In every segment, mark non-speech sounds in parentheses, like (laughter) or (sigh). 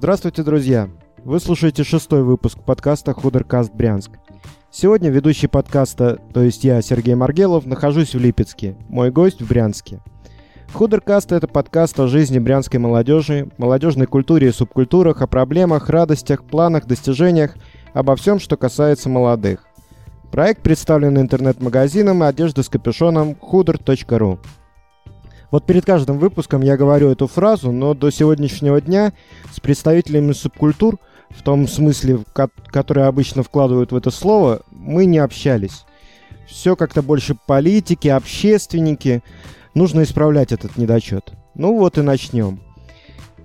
Здравствуйте, друзья! Вы слушаете шестой выпуск подкаста «Худеркаст Брянск». Сегодня ведущий подкаста, то есть я, Сергей Маргелов, нахожусь в Липецке, мой гость в Брянске. Худеркаст – это подкаст о жизни брянской молодежи, молодежной культуре и субкультурах, о проблемах, радостях, планах, достижениях, обо всем, что касается молодых. Проект представлен интернет-магазином одежды с капюшоном huder.ru. Вот перед каждым выпуском я говорю эту фразу, но до сегодняшнего дня с представителями субкультур, в том смысле, который обычно вкладывают в это слово, мы не общались. Все как-то больше политики, общественники. Нужно исправлять этот недочет. Ну вот и начнем.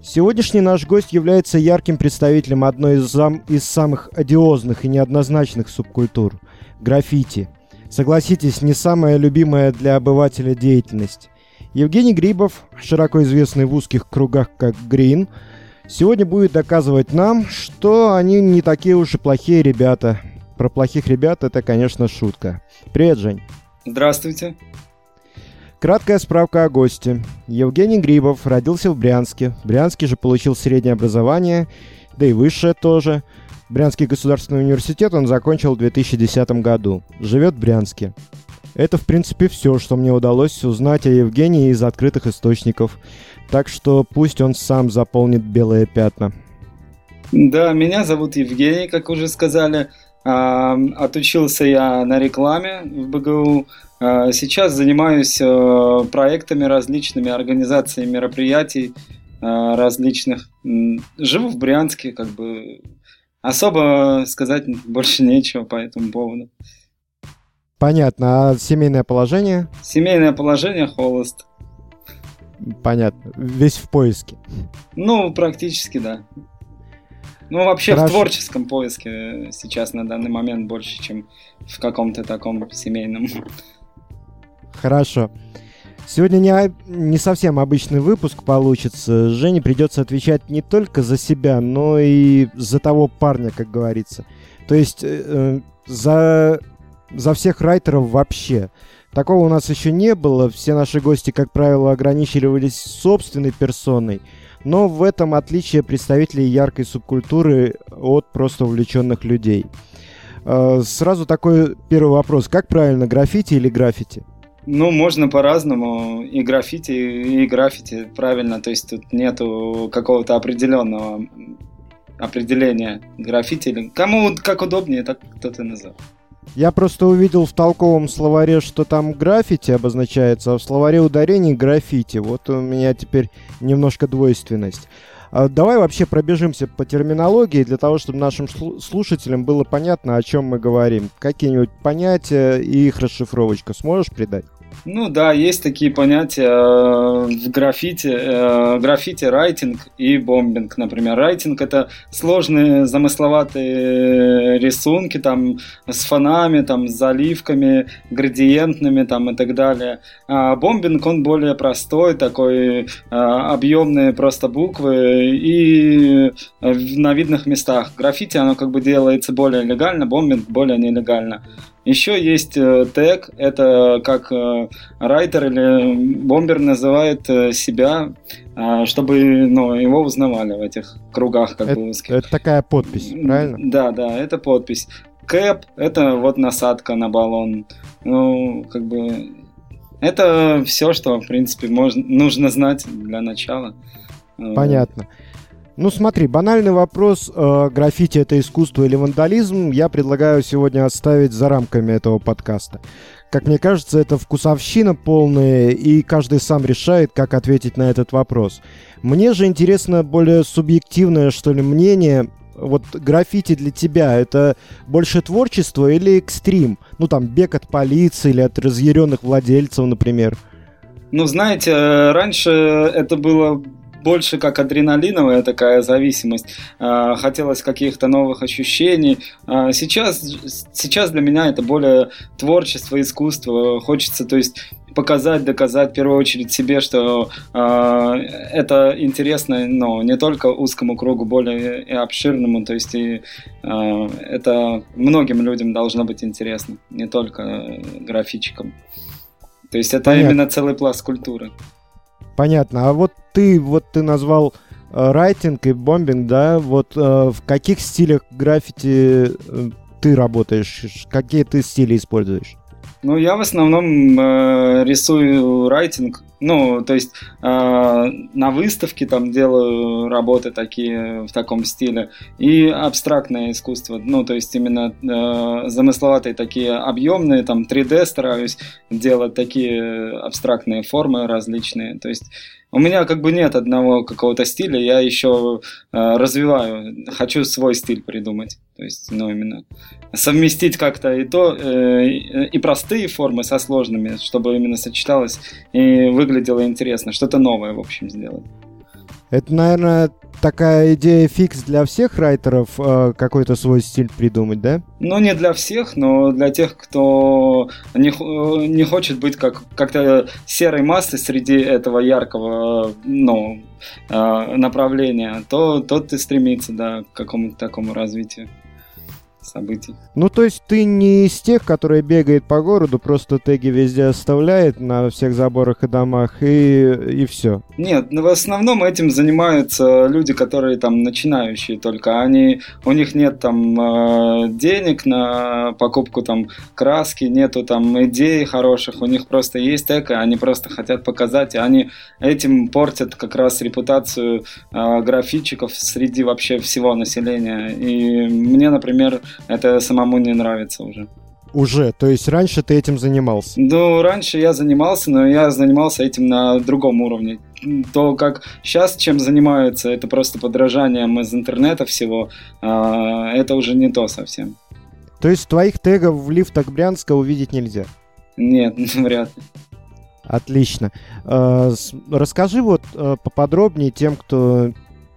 Сегодняшний наш гость является ярким представителем одной из, зам... из самых одиозных и неоднозначных субкультур – граффити. Согласитесь, не самая любимая для обывателя деятельность. Евгений Грибов, широко известный в узких кругах как Грин, сегодня будет доказывать нам, что они не такие уж и плохие ребята. Про плохих ребят это, конечно, шутка. Привет, Жень. Здравствуйте. Краткая справка о госте. Евгений Грибов родился в Брянске. В Брянске же получил среднее образование, да и высшее тоже. Брянский государственный университет он закончил в 2010 году. Живет в Брянске. Это, в принципе, все, что мне удалось узнать о Евгении из открытых источников. Так что пусть он сам заполнит белые пятна. Да, меня зовут Евгений, как уже сказали. Отучился я на рекламе в БГУ. А, сейчас занимаюсь а, проектами различными, организацией мероприятий различных. Живу в Брянске, как бы особо сказать больше нечего по этому поводу. Понятно. А семейное положение? Семейное положение холост. Понятно. Весь в поиске. Ну, практически, да. Ну, вообще Хорошо. в творческом поиске сейчас на данный момент больше, чем в каком-то таком семейном. Хорошо. Сегодня не, не совсем обычный выпуск получится. Жене придется отвечать не только за себя, но и за того парня, как говорится. То есть э, э за за всех райтеров вообще. Такого у нас еще не было. Все наши гости, как правило, ограничивались собственной персоной. Но в этом отличие представителей яркой субкультуры от просто увлеченных людей. А, сразу такой первый вопрос. Как правильно, граффити или граффити? Ну, можно по-разному. И граффити, и граффити, правильно. То есть тут нету какого-то определенного определения граффити. Кому как удобнее, так кто-то назовет. Я просто увидел в толковом словаре, что там граффити обозначается, а в словаре ударений граффити. Вот у меня теперь немножко двойственность. А давай вообще пробежимся по терминологии для того, чтобы нашим слушателям было понятно, о чем мы говорим. Какие-нибудь понятия и их расшифровочка сможешь придать? Ну да, есть такие понятия э, в граффити, э, граффити, райтинг и бомбинг, например. Райтинг это сложные замысловатые рисунки там с фонами, там с заливками, градиентными там и так далее. А бомбинг он более простой, такой э, объемные просто буквы и на видных местах. Граффити оно как бы делается более легально, бомбинг более нелегально. Еще есть э, тег, это как э, райтер или бомбер называет э, себя, э, чтобы ну, его узнавали в этих кругах как это, бы узких. Это такая подпись, правильно? Да, да, это подпись. Кэп – это вот насадка на баллон. Ну, как бы это все, что, в принципе, можно, нужно знать для начала. Понятно. Ну смотри, банальный вопрос, э, граффити это искусство или вандализм, я предлагаю сегодня оставить за рамками этого подкаста. Как мне кажется, это вкусовщина полная, и каждый сам решает, как ответить на этот вопрос. Мне же интересно более субъективное, что ли, мнение. Вот граффити для тебя это больше творчество или экстрим? Ну там бег от полиции или от разъяренных владельцев, например. Ну, знаете, э, раньше это было больше как адреналиновая такая зависимость. А, хотелось каких-то новых ощущений. А, сейчас, сейчас для меня это более творчество, искусство. Хочется, то есть показать, доказать в первую очередь себе, что э, это интересно, но не только узкому кругу, более и обширному, то есть и э, это многим людям должно быть интересно, не только графичикам. То есть это Понятно. именно целый пласт культуры. Понятно. А вот ты, вот ты назвал э, райтинг и бомбинг, да, вот э, в каких стилях граффити э, ты работаешь? Какие ты стили используешь? Ну, я в основном э, рисую райтинг, ну, то есть э, на выставке там делаю работы такие в таком стиле. И абстрактное искусство, ну, то есть именно э, замысловатые такие объемные, там 3D стараюсь делать такие абстрактные формы различные, то есть у меня как бы нет одного какого-то стиля, я еще э, развиваю, хочу свой стиль придумать. То есть, ну, именно совместить как-то и то, э, и простые формы со сложными, чтобы именно сочеталось и выглядело интересно, что-то новое, в общем, сделать. Это, наверное, такая идея фикс для всех райтеров э, какой-то свой стиль придумать, да? Ну, не для всех, но для тех, кто не, не хочет быть как, как-то серой массой среди этого яркого ну, э, направления, то тот и стремится да, к какому-то такому развитию событий. Ну, то есть ты не из тех, которые бегает по городу, просто теги везде оставляет на всех заборах и домах, и, и все. Нет, ну, в основном этим занимаются люди, которые там начинающие только. Они, у них нет там э, денег на покупку там краски, нету там идей хороших, у них просто есть тег, и они просто хотят показать, и они этим портят как раз репутацию э, графичиков среди вообще всего населения. И мне, например, это самому не нравится уже. Уже, то есть раньше ты этим занимался? Ну, раньше я занимался, но я занимался этим на другом уровне. То, как сейчас чем занимаются, это просто подражанием из интернета всего, а, это уже не то совсем. То есть твоих тегов в лифтах Брянска увидеть нельзя? Нет, (laughs) вряд ли. Отлично. А, расскажи вот а, поподробнее тем, кто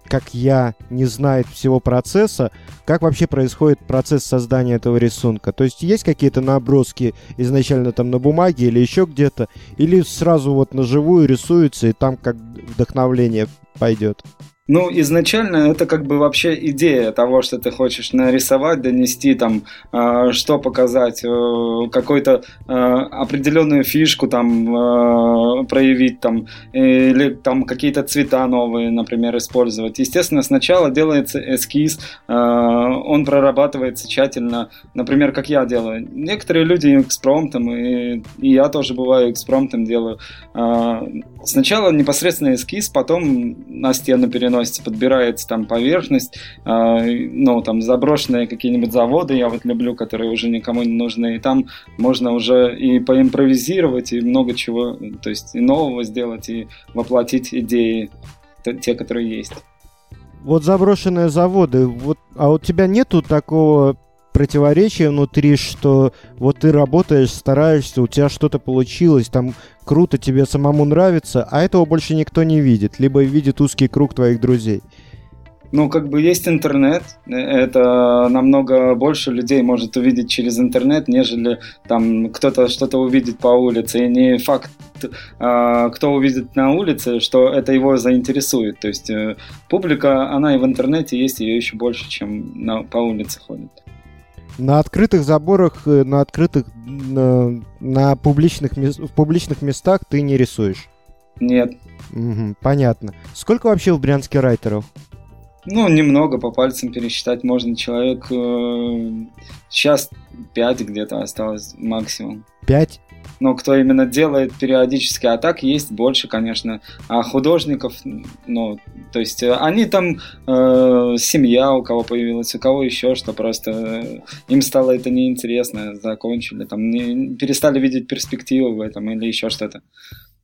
как я, не знает всего процесса, как вообще происходит процесс создания этого рисунка. То есть есть какие-то наброски изначально там на бумаге или еще где-то, или сразу вот на живую рисуется и там как вдохновление пойдет. Ну, изначально это как бы вообще идея того, что ты хочешь нарисовать, донести там, э, что показать, э, какую-то э, определенную фишку там э, проявить там, или там какие-то цвета новые, например, использовать. Естественно, сначала делается эскиз, э, он прорабатывается тщательно, например, как я делаю. Некоторые люди экспромтом, и, и я тоже бываю экспромтом делаю. Э, сначала непосредственно эскиз, потом на стену переносим переносится, подбирается там поверхность, э, ну, там заброшенные какие-нибудь заводы, я вот люблю, которые уже никому не нужны, и там можно уже и поимпровизировать, и много чего, то есть и нового сделать, и воплотить идеи, те, которые есть. Вот заброшенные заводы, вот, а у тебя нету такого противоречие внутри, что вот ты работаешь, стараешься, у тебя что-то получилось, там круто, тебе самому нравится, а этого больше никто не видит, либо видит узкий круг твоих друзей. Ну, как бы есть интернет, это намного больше людей может увидеть через интернет, нежели там кто-то что-то увидит по улице. И не факт, а, кто увидит на улице, что это его заинтересует. То есть э, публика, она и в интернете есть, ее еще больше, чем на, по улице ходит. На открытых заборах, э, на открытых, на, на публичных, в публичных местах ты не рисуешь? Нет. Угу, понятно. Сколько вообще в Брянске райтеров? Ну, немного, по пальцам пересчитать можно. Человек э, сейчас пять где-то осталось максимум. Пять но кто именно делает периодически, а так есть больше, конечно, а, художников, ну, то есть э, они там, э, семья у кого появилась, у кого еще что, просто э, им стало это неинтересно, закончили, там, не, перестали видеть перспективу в этом или еще что-то,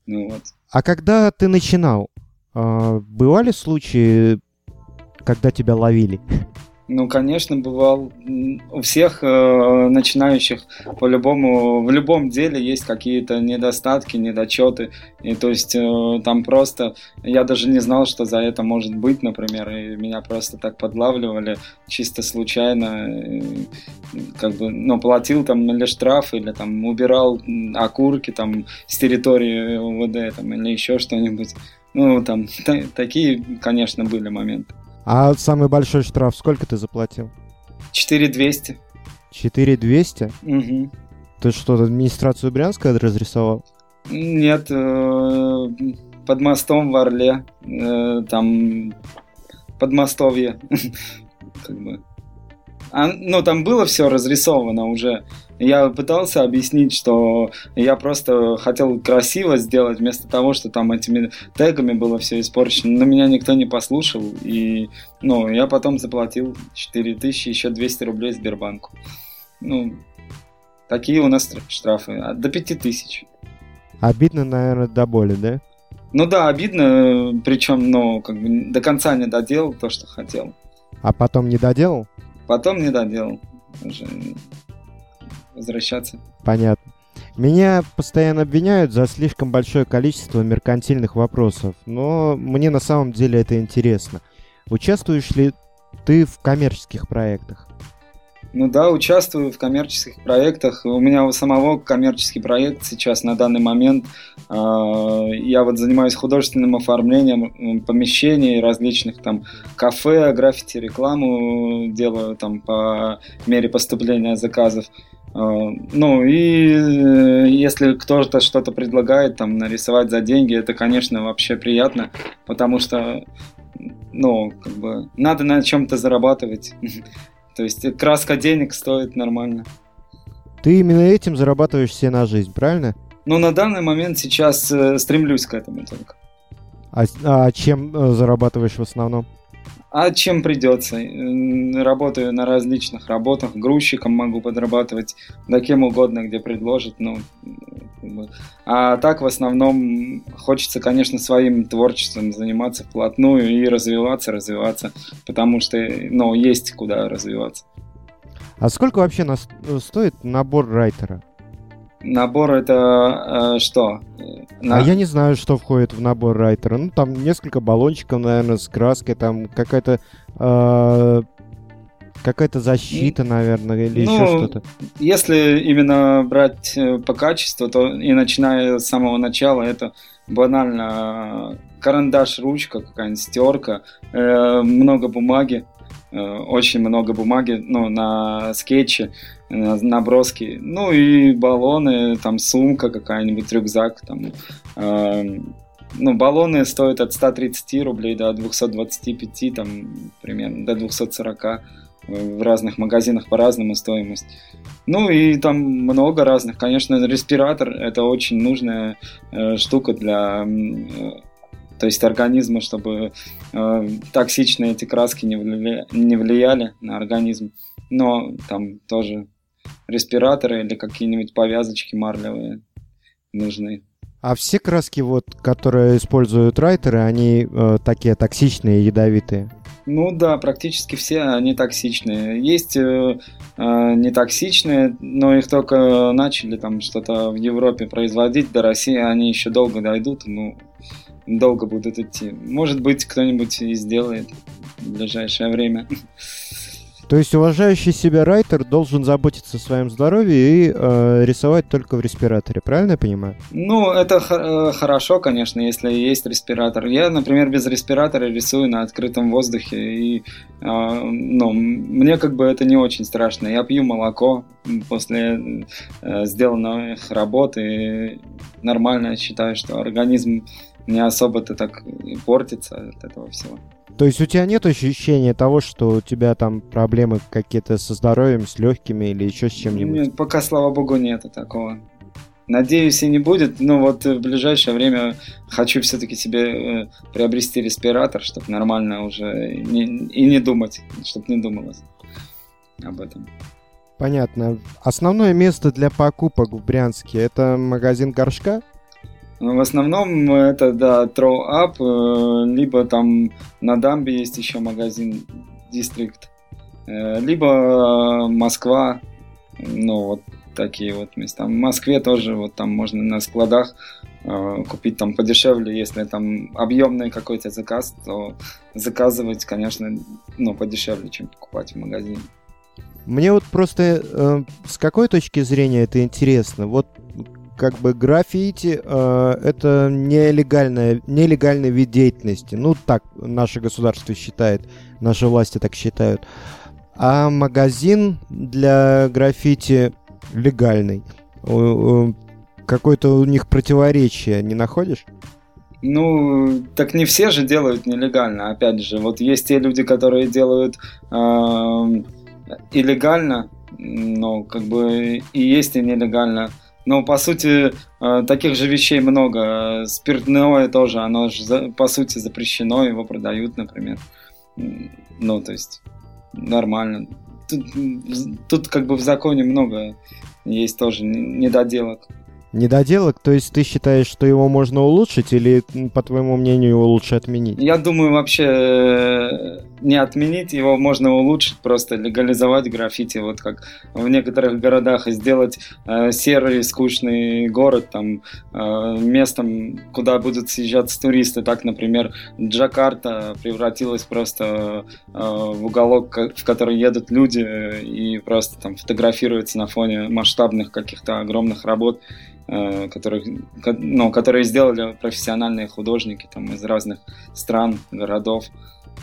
ну вот. А когда ты начинал, а, бывали случаи, когда тебя ловили? Ну, конечно, бывал. У всех э, начинающих по-любому, в любом деле есть какие-то недостатки, недочеты. И то есть э, там просто, я даже не знал, что за это может быть, например, и меня просто так подлавливали чисто случайно. И, как бы, ну, платил там или штраф, или там убирал окурки там с территории УВД, там, или еще что-нибудь. Ну, там, такие, конечно, были моменты. А самый большой штраф сколько ты заплатил? 4200. 4200? Угу. Ты что, администрацию Брянска разрисовал? Нет, э, под мостом в Орле. Э, там Подмостовье. (laughs) как бы. А, ну, там было все разрисовано уже. Я пытался объяснить, что я просто хотел красиво сделать, вместо того, что там этими тегами было все испорчено. Но меня никто не послушал, и ну, я потом заплатил 4000, еще 200 рублей Сбербанку. Ну, такие у нас штрафы, а до 5000. Обидно, наверное, до боли, да? Ну да, обидно, причем, ну, как бы до конца не доделал то, что хотел. А потом не доделал? Потом не доделал. Уже возвращаться. Понятно. Меня постоянно обвиняют за слишком большое количество меркантильных вопросов, но мне на самом деле это интересно. Участвуешь ли ты в коммерческих проектах? Ну да, участвую в коммерческих проектах. У меня у самого коммерческий проект сейчас на данный момент. А, я вот занимаюсь художественным оформлением помещений различных там кафе, граффити, рекламу делаю там по мере поступления заказов. А, ну и э, если кто-то что-то предлагает там нарисовать за деньги, это, конечно, вообще приятно, потому что ну, как бы, надо на чем-то зарабатывать. (laughs) То есть краска денег стоит нормально. Ты именно этим зарабатываешь себе на жизнь, правильно? Ну, на данный момент сейчас э, стремлюсь к этому только. А, а чем э, зарабатываешь в основном? А чем придется? Работаю на различных работах, грузчиком могу подрабатывать, да кем угодно, где предложат. Ну, а так в основном хочется, конечно, своим творчеством заниматься вплотную и развиваться, развиваться, потому что, ну, есть куда развиваться. А сколько вообще нас стоит набор райтера? Набор это э, что? На... А я не знаю, что входит в набор райтера. Ну, там несколько баллончиков, наверное, с краской, там какая-то э, какая-то защита, наверное, или ну, еще что-то. Если именно брать э, по качеству, то и начиная с самого начала, это банально карандаш, ручка, какая-нибудь стерка, э, много бумаги, э, очень много бумаги, ну, на скетче, наброски, ну и баллоны, там сумка какая-нибудь, рюкзак, там, э, ну, баллоны стоят от 130 рублей до 225, там, примерно, до 240 в разных магазинах по-разному стоимость. Ну и там много разных. Конечно, респиратор это очень нужная э, штука для э, то есть организма, чтобы э, токсичные эти краски не, влия... не влияли на организм. Но там тоже респираторы или какие-нибудь повязочки марлевые нужны. А все краски, вот, которые используют райтеры, они э, такие токсичные, ядовитые? Ну да, практически все они токсичные. Есть э, э, нетоксичные, но их только начали там что-то в Европе производить. До России они еще долго дойдут, ну, долго будут идти. Может быть, кто-нибудь и сделает в ближайшее время. То есть уважающий себя райтер должен заботиться о своем здоровье и э, рисовать только в респираторе, правильно я понимаю? Ну, это х- э, хорошо, конечно, если есть респиратор. Я, например, без респиратора рисую на открытом воздухе, и э, ну, мне как бы это не очень страшно. Я пью молоко после э, сделанных работ, и нормально считаю, что организм не особо-то так портится от этого всего. То есть у тебя нет ощущения того, что у тебя там проблемы какие-то со здоровьем, с легкими или еще с чем-нибудь? Нет, пока, слава богу, нет такого. Надеюсь, и не будет, но вот в ближайшее время хочу все-таки себе э, приобрести респиратор, чтобы нормально уже не, и не думать, чтобы не думалось об этом. Понятно. Основное место для покупок в Брянске это магазин горшка? В основном это, да, Throw Up, э, либо там на Дамбе есть еще магазин District, э, либо Москва, ну, вот такие вот места. В Москве тоже вот там можно на складах э, купить там подешевле, если там объемный какой-то заказ, то заказывать, конечно, ну, подешевле, чем покупать в магазине. Мне вот просто э, с какой точки зрения это интересно? Вот как бы граффити э, это нелегальная, нелегальный вид деятельности. Ну, так наше государство считает, наши власти так считают. А магазин для граффити легальный. Какое-то у них противоречие не находишь? Ну, так не все же делают нелегально. Опять же, вот есть те люди, которые делают э, илlegально, но как бы и есть и нелегально. Но по сути э, таких же вещей много. Спиртное тоже, оно же по сути запрещено, его продают, например. Ну, то есть нормально. Тут, тут как бы в законе много есть тоже недоделок недоделок, то есть ты считаешь, что его можно улучшить или, по твоему мнению, его лучше отменить? Я думаю, вообще э, не отменить, его можно улучшить, просто легализовать граффити, вот как в некоторых городах, и сделать э, серый, скучный город, там, э, местом, куда будут съезжаться туристы. Так, например, Джакарта превратилась просто э, в уголок, в который едут люди и просто там фотографируются на фоне масштабных каких-то огромных работ. Э, которых, ну, которые сделали профессиональные художники там, из разных стран, городов.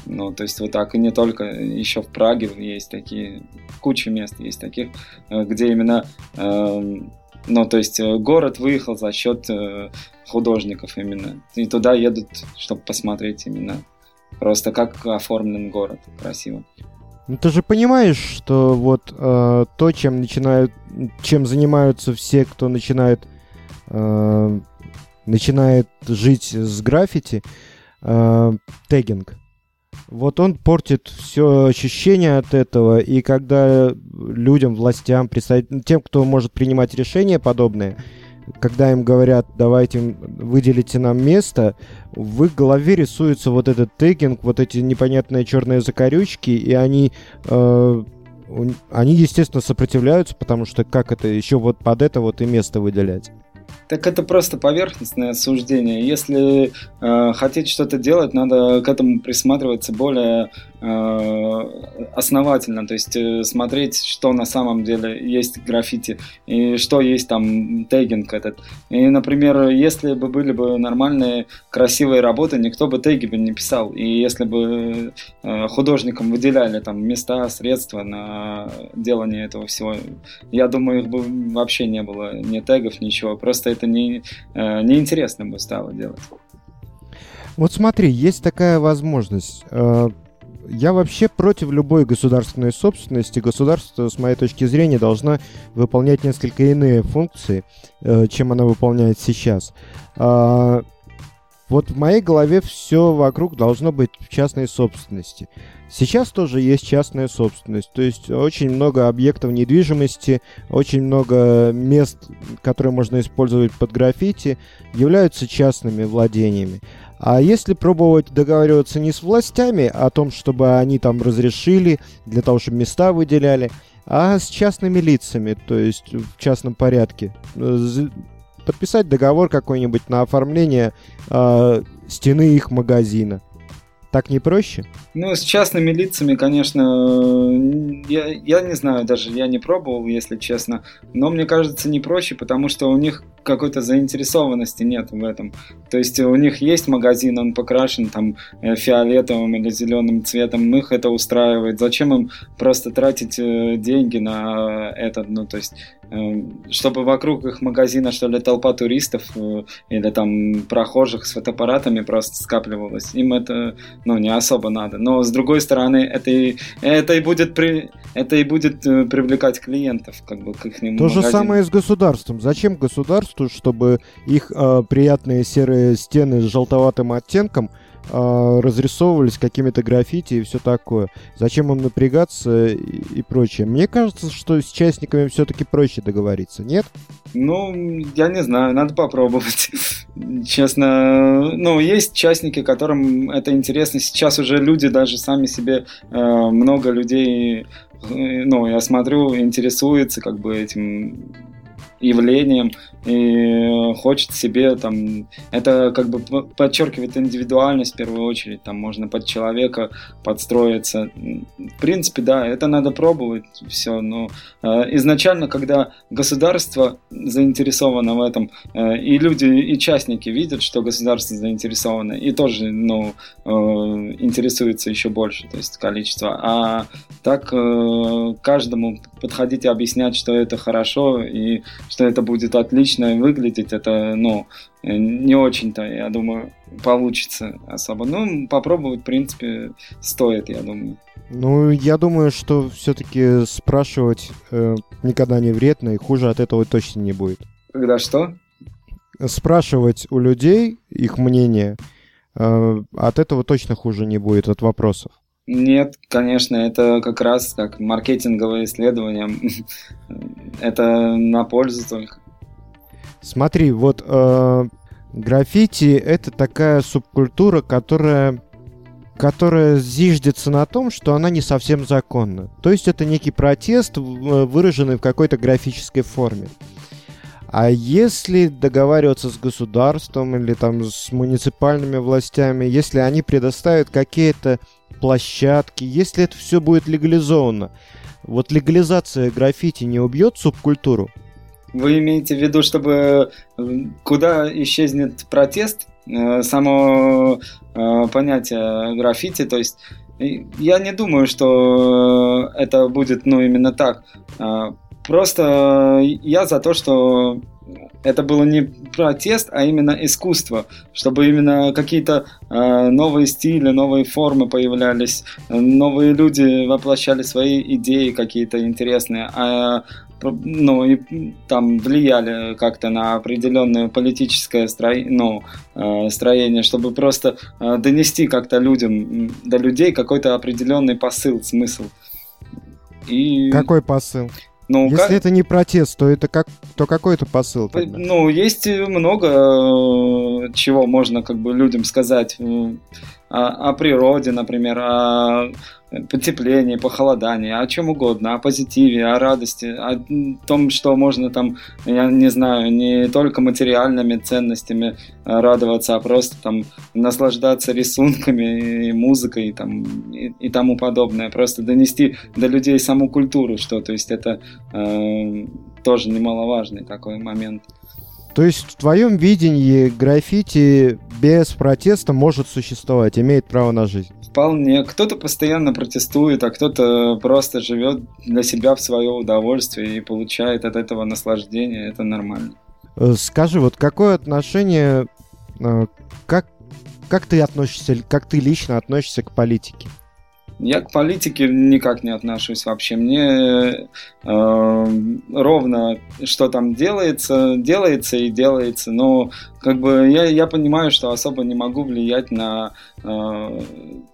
Ну, то есть вот так, и не только, еще в Праге есть такие, куча мест есть таких, э, где именно, э, ну, то есть город выехал за счет художников именно. И туда едут, чтобы посмотреть именно просто как оформлен город красиво. Ну ты же понимаешь, что вот э, то, чем начинают, чем занимаются все, кто начинает э, начинает жить с граффити, э, тегинг. Вот он портит все ощущение от этого, и когда людям, властям, тем, кто может принимать решения подобные, когда им говорят, давайте выделите нам место, в их голове рисуется вот этот тегинг, вот эти непонятные черные закорючки, и они, э, они, естественно, сопротивляются, потому что как это еще вот под это вот и место выделять? Так это просто поверхностное суждение. Если э, хотеть что-то делать, надо к этому присматриваться более основательно, то есть э, смотреть, что на самом деле есть граффити и что есть там тегинг этот. И, например, если бы были бы нормальные красивые работы, никто бы теги бы не писал. И если бы э, художникам выделяли там места, средства на делание этого всего, я думаю, их бы вообще не было ни тегов, ничего. Просто это не, неинтересно бы стало делать. Вот смотри, есть такая возможность я вообще против любой государственной собственности. Государство, с моей точки зрения, должно выполнять несколько иные функции, э, чем она выполняет сейчас. А, вот в моей голове все вокруг должно быть в частной собственности. Сейчас тоже есть частная собственность, то есть очень много объектов недвижимости, очень много мест, которые можно использовать под граффити, являются частными владениями. А если пробовать договариваться не с властями о том, чтобы они там разрешили, для того, чтобы места выделяли, а с частными лицами, то есть в частном порядке. Подписать договор какой-нибудь на оформление э, стены их магазина. Так не проще? Ну, с частными лицами, конечно, я, я не знаю, даже я не пробовал, если честно, но мне кажется не проще, потому что у них какой-то заинтересованности нет в этом. То есть у них есть магазин, он покрашен там э, фиолетовым или зеленым цветом, их это устраивает. Зачем им просто тратить э, деньги на это? Ну, то есть чтобы вокруг их магазина, что ли, толпа туристов э, или там прохожих с фотоаппаратами просто скапливалась. Им это, ну, не особо надо. Но, с другой стороны, это и, это и будет, при, это и будет э, привлекать клиентов, как бы, к их То магазину. же самое и с государством. Зачем государству, чтобы их э, приятные серые стены с желтоватым оттенком э, разрисовывались какими-то граффити и все такое. Зачем им напрягаться и, и прочее? Мне кажется, что с частниками все-таки проще договориться, нет? Ну, я не знаю, надо попробовать. (laughs) Честно, ну, есть частники, которым это интересно. Сейчас уже люди даже сами себе, э, много людей, э, ну, я смотрю, интересуются как бы этим явлением и хочет себе там это как бы подчеркивает индивидуальность в первую очередь там можно под человека подстроиться. В принципе да это надо пробовать все но э, изначально когда государство заинтересовано в этом э, и люди и частники видят что государство заинтересовано и тоже ну э, интересуется еще больше то есть количество. А так э, каждому подходить и объяснять что это хорошо и что это будет отлично эстетично выглядеть, это, ну, не очень-то, я думаю, получится особо. Ну, попробовать, в принципе, стоит, я думаю. Ну, я думаю, что все-таки спрашивать э, никогда не вредно, и хуже от этого точно не будет. Когда что? Спрашивать у людей их мнение, э, от этого точно хуже не будет, от вопросов. Нет, конечно, это как раз как маркетинговое исследование. (laughs) это на пользу только. Смотри, вот э, граффити это такая субкультура, которая которая зиждется на том, что она не совсем законна. То есть это некий протест, выраженный в какой-то графической форме. А если договариваться с государством или там с муниципальными властями, если они предоставят какие-то площадки, если это все будет легализовано, вот легализация граффити не убьет субкультуру? Вы имеете в виду, чтобы э, куда исчезнет протест, э, само э, понятие граффити, то есть я не думаю, что это будет, ну, именно так. Просто я за то, что это было не протест, а именно искусство, чтобы именно какие-то э, новые стили, новые формы появлялись, новые люди воплощали свои идеи какие-то интересные, а ну, и там влияли как-то на определенное политическое стро... ну, э, строение, чтобы просто э, донести как-то людям, до людей какой-то определенный посыл, смысл. И... Какой посыл? Ну, Если как... это не протест, то это как, то какой это посыл? Тогда? Ну, есть много э, чего можно как бы людям сказать о, о природе, например, о потеплении, похолодании, о чем угодно, о позитиве, о радости, о том, что можно там, я не знаю, не только материальными ценностями радоваться, а просто там наслаждаться рисунками и музыкой и, там, и, и тому подобное. Просто донести до людей саму культуру, что, то есть это э, тоже немаловажный такой момент. То есть в твоем видении граффити без протеста может существовать, имеет право на жизнь? Вполне. Кто-то постоянно протестует, а кто-то просто живет для себя в свое удовольствие и получает от этого наслаждение. Это нормально. Э, скажи, вот какое отношение, э, как, как ты относишься, как ты лично относишься к политике? Я к политике никак не отношусь вообще. Мне э, ровно, что там делается, делается и делается. Но как бы я, я понимаю, что особо не могу влиять на э,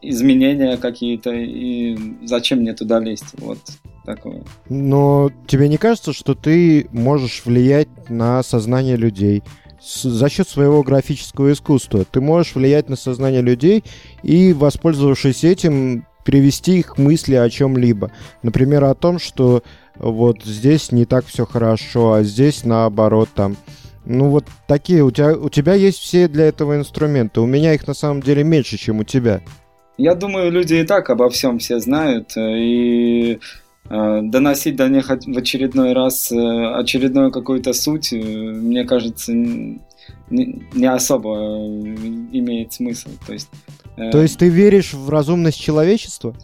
изменения какие-то. И зачем мне туда лезть? Вот такое. Но тебе не кажется, что ты можешь влиять на сознание людей? за счет своего графического искусства. Ты можешь влиять на сознание людей и, воспользовавшись этим, перевести их мысли о чем-либо. Например, о том, что вот здесь не так все хорошо, а здесь наоборот там. Ну вот такие, у тебя, у тебя есть все для этого инструменты. У меня их на самом деле меньше, чем у тебя. Я думаю, люди и так обо всем все знают. Э, и э, доносить до них в очередной раз э, очередную какую-то суть, мне кажется, не, особо имеет смысл. То есть Э, то есть ты веришь в разумность человечества?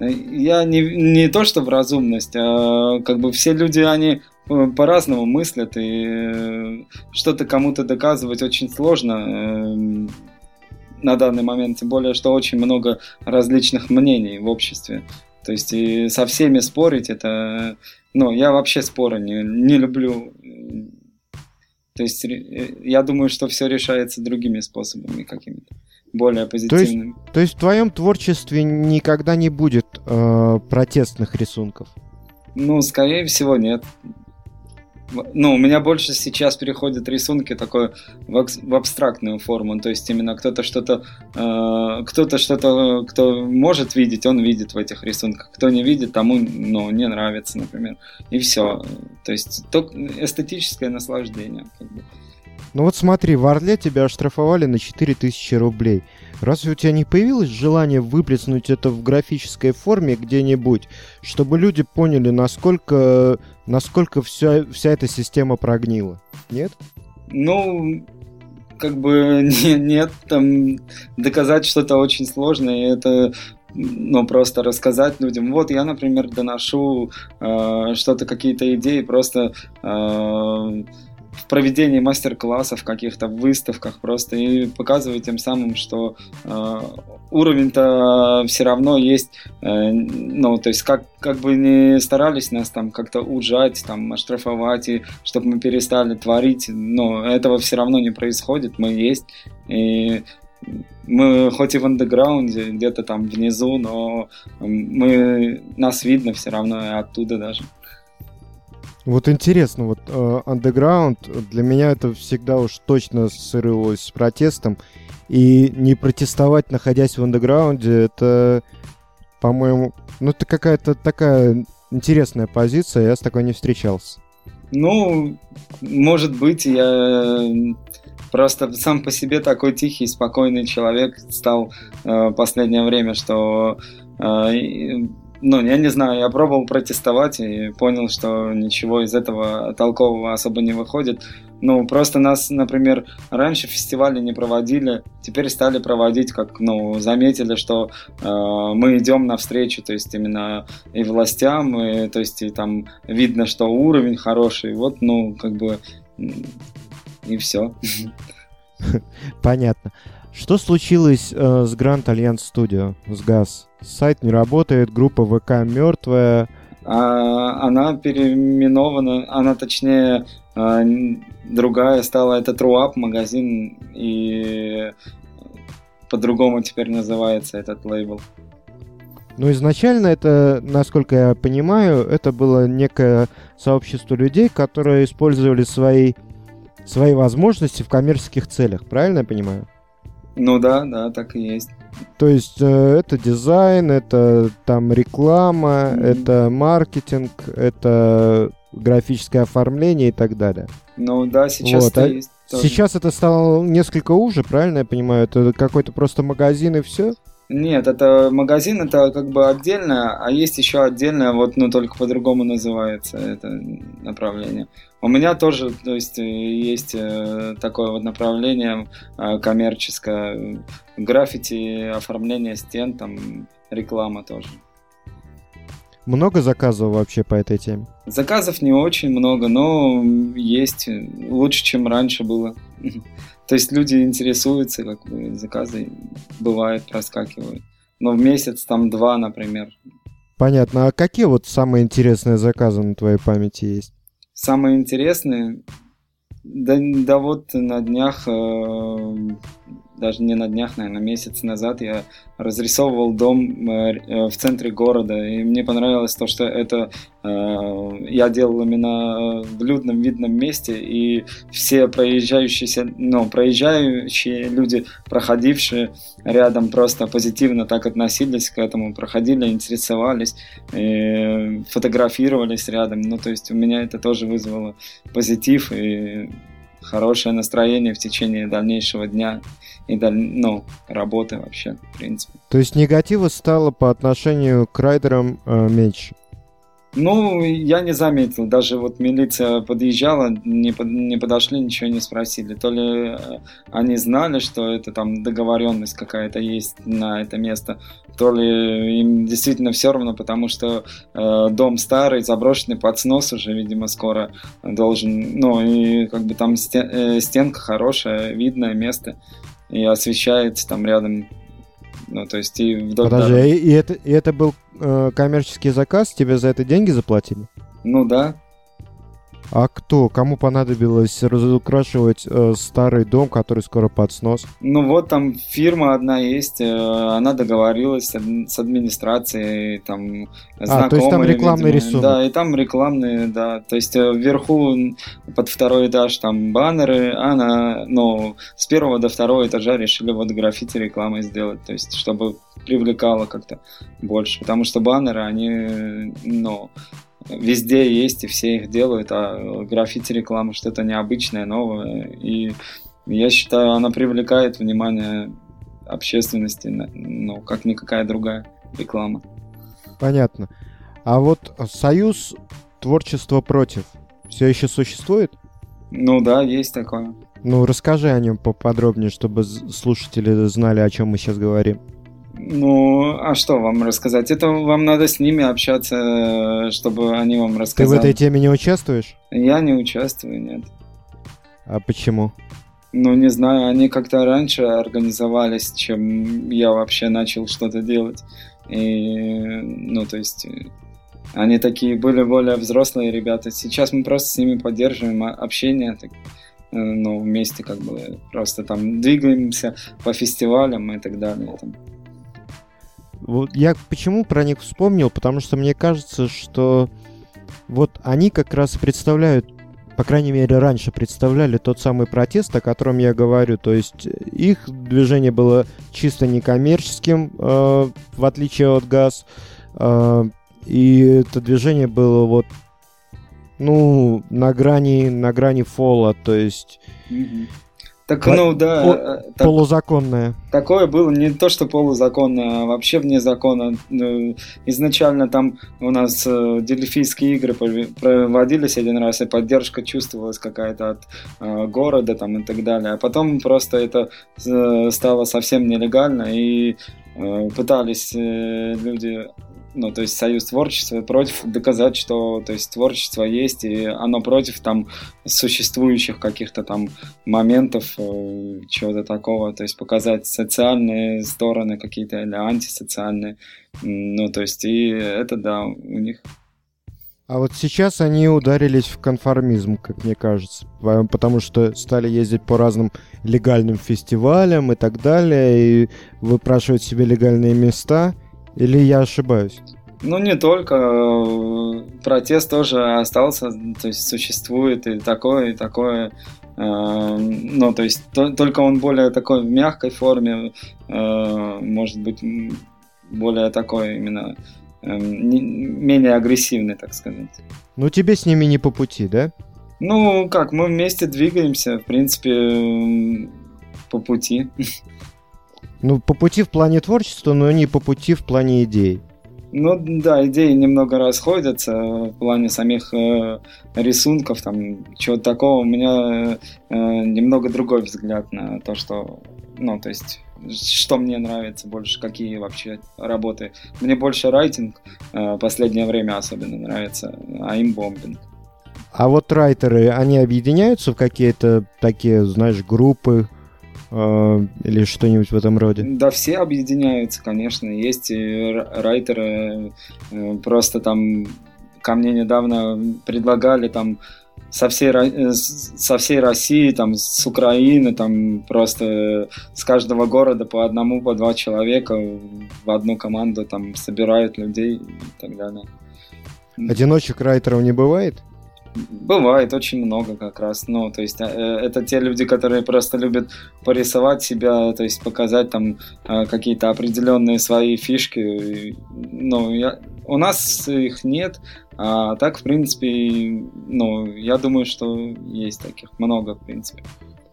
Я не, не то, что в разумность, а как бы все люди, они э, по-разному мыслят, и э, что-то кому-то доказывать очень сложно на данный момент, тем более, что очень много различных мнений в обществе. То есть и со всеми спорить это... Ну, я вообще споры не, не люблю. То есть я думаю, что все решается другими способами какими-то более позитивным. То есть, то есть в твоем творчестве никогда не будет э, протестных рисунков? Ну, скорее всего, нет. Ну, у меня больше сейчас переходят рисунки такой в, в абстрактную форму, то есть именно кто-то что-то, э, кто-то что-то, кто может видеть, он видит в этих рисунках, кто не видит, тому, ну, не нравится, например, и все. То есть только эстетическое наслаждение. Как бы. Ну вот смотри, в Орле тебя оштрафовали на 4000 рублей. Разве у тебя не появилось желание выплеснуть это в графической форме где-нибудь, чтобы люди поняли, насколько, насколько вся, вся эта система прогнила? Нет? Ну, как бы (laughs) не, нет, там доказать что-то очень сложно, и это ну, просто рассказать людям. Вот я, например, доношу э, что-то, какие-то идеи, просто э, в проведении мастер-классов, каких-то выставках просто и показываю тем самым, что э, уровень-то все равно есть, э, ну, то есть как, как бы не старались нас там как-то ужать, там, оштрафовать, и чтобы мы перестали творить, но этого все равно не происходит, мы есть, и мы хоть и в андеграунде, где-то там внизу, но мы, нас видно все равно оттуда даже. Вот интересно, вот андеграунд, э, для меня это всегда уж точно ассоциировалось с протестом. И не протестовать, находясь в андеграунде, это, по-моему, ну это какая-то такая интересная позиция, я с такой не встречался. Ну, может быть, я просто сам по себе такой тихий, спокойный человек стал э, последнее время, что э, ну, я не знаю, я пробовал протестовать и понял, что ничего из этого толкового особо не выходит. Ну, просто нас, например, раньше фестивали не проводили, теперь стали проводить, как, ну, заметили, что э, мы идем навстречу, то есть именно и властям, и, то есть и там видно, что уровень хороший, вот, ну, как бы, и все. (laughs) Понятно. Что случилось э, с Grand Alliance Studio, с ГАЗ? Сайт не работает, группа ВК мертвая. А, она переименована, она точнее а, другая стала, это TrueUp магазин, и по-другому теперь называется этот лейбл. Ну, изначально это, насколько я понимаю, это было некое сообщество людей, которые использовали свои, свои возможности в коммерческих целях, правильно я понимаю? Ну да, да, так и есть. То есть э, это дизайн, это там реклама, mm-hmm. это маркетинг, это графическое оформление и так далее. Ну да, сейчас вот. это а есть. Тоже. Сейчас это стало несколько уже, правильно я понимаю? Это какой-то просто магазин и все? Нет, это магазин, это как бы отдельно, а есть еще отдельное, вот, но только по-другому называется это направление. У меня тоже, то есть, есть э, такое вот направление э, коммерческое, граффити, оформление стен, там, реклама тоже. Много заказов вообще по этой теме? Заказов не очень много, но есть лучше, чем раньше было. (laughs) То есть люди интересуются, как бы заказы бывают, проскакивают. Но в месяц там два, например. Понятно. А какие вот самые интересные заказы на твоей памяти есть? Самые интересные? Да, да вот на днях э, даже не на днях, наверное, месяц назад я разрисовывал дом э, э, в центре города, и мне понравилось то, что это э, я делал именно в людном видном месте, и все проезжающиеся, ну, проезжающие люди, проходившие рядом, просто позитивно так относились к этому, проходили, интересовались, фотографировались рядом, ну, то есть у меня это тоже вызвало позитив и хорошее настроение в течение дальнейшего дня и ну, работы вообще, в принципе. То есть негатива стало по отношению к райдерам э, меньше? Ну, я не заметил. Даже вот милиция подъезжала, не, под, не подошли, ничего не спросили. То ли э, они знали, что это там договоренность какая-то есть на это место, то ли им действительно все равно, потому что э, дом старый, заброшенный под снос уже, видимо, скоро должен. Ну, и как бы там стен, э, стенка хорошая, видное место, и освещается там рядом ну, то есть и вдоль Подожди, и, и, это, и это был э, коммерческий заказ? Тебе за это деньги заплатили? Ну да. А кто? Кому понадобилось разукрашивать э, старый дом, который скоро под снос? Ну вот там фирма одна есть, э, она договорилась с администрацией, там знакомые. А, то есть там рекламный видимо, рисунок. Да, и там рекламные, да. То есть э, вверху под второй этаж там баннеры, а на, ну, с первого до второго этажа решили вот граффити рекламой сделать, то есть чтобы привлекало как-то больше, потому что баннеры, они, ну, везде есть, и все их делают, а граффити реклама что-то необычное, новое. И я считаю, она привлекает внимание общественности, ну, как никакая другая реклама. Понятно. А вот союз творчества против все еще существует? Ну да, есть такое. Ну, расскажи о нем поподробнее, чтобы слушатели знали, о чем мы сейчас говорим. Ну, а что вам рассказать? Это вам надо с ними общаться, чтобы они вам рассказали. Ты в этой теме не участвуешь? Я не участвую, нет. А почему? Ну, не знаю, они как-то раньше организовались, чем я вообще начал что-то делать. И, ну, то есть, они такие были более взрослые ребята. Сейчас мы просто с ними поддерживаем общение, так, ну, вместе как бы просто там двигаемся по фестивалям и так далее. Там. Вот я почему про них вспомнил, потому что мне кажется, что вот они как раз представляют, по крайней мере, раньше представляли тот самый протест, о котором я говорю. То есть их движение было чисто некоммерческим, э, в отличие от ГАЗ. Э, и это движение было вот, ну, на грани, на грани фола, то есть... Mm-hmm так, ну да. По- э, так, полузаконное. Такое было не то, что полузаконное, а вообще вне закона. Ну, изначально там у нас э, дельфийские игры проводились один раз, и поддержка чувствовалась какая-то от э, города там и так далее. А потом просто это стало совсем нелегально, и пытались люди ну, то есть союз творчества против доказать, что, то есть творчество есть, и оно против там существующих каких-то там моментов, э, чего-то такого, то есть показать социальные стороны какие-то или антисоциальные, ну, то есть и это, да, у них. А вот сейчас они ударились в конформизм, как мне кажется, потому что стали ездить по разным легальным фестивалям и так далее, и выпрашивать себе легальные места – или я ошибаюсь? Ну, не только. Э, протест тоже остался, то есть существует и такое, и такое. Э, ну, то есть то, только он более такой в мягкой форме, э, может быть, более такой именно менее агрессивный, так сказать. Ну, тебе с ними не по пути, да? Ну, как, мы вместе двигаемся, в принципе, по пути. (laughs) Ну, по пути в плане творчества, но не по пути в плане идей. Ну да, идеи немного расходятся в плане самих э, рисунков, там чего-то такого. У меня э, немного другой взгляд на то, что, ну, то есть, что мне нравится больше, какие вообще работы. Мне больше райтинг э, последнее время особенно нравится, а им бомбинг. А вот райтеры, они объединяются в какие-то такие, знаешь, группы, э, или что-нибудь в этом роде? Да, все объединяются, конечно. Есть райтеры, э, просто там ко мне недавно предлагали там со всей, э, со всей России, там, с Украины, там просто с каждого города по одному, по два человека в одну команду там собирают людей и так далее. Одиночек райтеров не бывает? Бывает очень много как раз. Ну, то есть э, это те люди, которые просто любят порисовать себя, то есть показать там э, какие-то определенные свои фишки. Ну, я, у нас их нет, а так, в принципе, ну, я думаю, что есть таких много, в принципе.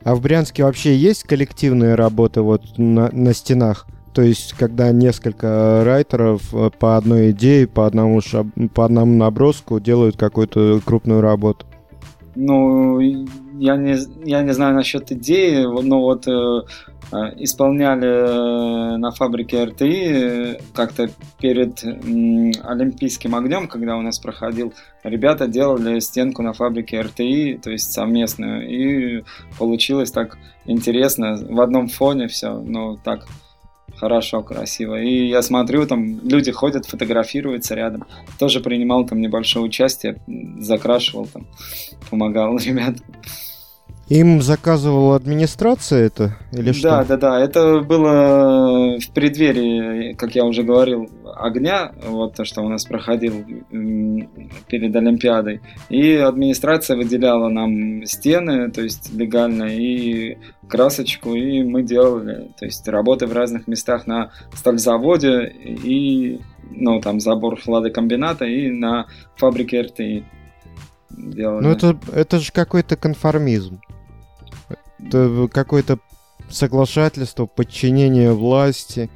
А в Брянске вообще есть коллективные работы вот на, на стенах? То есть, когда несколько райтеров э, по одной идее, по одному, шаб... по одному наброску делают какую-то крупную работу. Ну, я не, я не знаю насчет идеи, но вот э, э исполняли э, на фабрике РТИ как-то перед э, Олимпийским огнем, когда у нас проходил, ребята делали стенку на фабрике РТИ, то есть совместную, и получилось так интересно, в одном фоне все, ну так хорошо, красиво. И я смотрю, там люди ходят, фотографируются рядом. Тоже принимал там небольшое участие, закрашивал там, помогал (laughs) ребятам. Им заказывала администрация это или что? Да, да, да. Это было в преддверии, как я уже говорил, огня, вот то, что у нас проходил перед Олимпиадой. И администрация выделяла нам стены, то есть легально, и красочку, и мы делали, то есть работы в разных местах на стальзаводе и, ну, там, забор хладокомбината и на фабрике РТИ делали. Ну, это, это же какой-то конформизм. Это какое-то соглашательство, подчинение власти.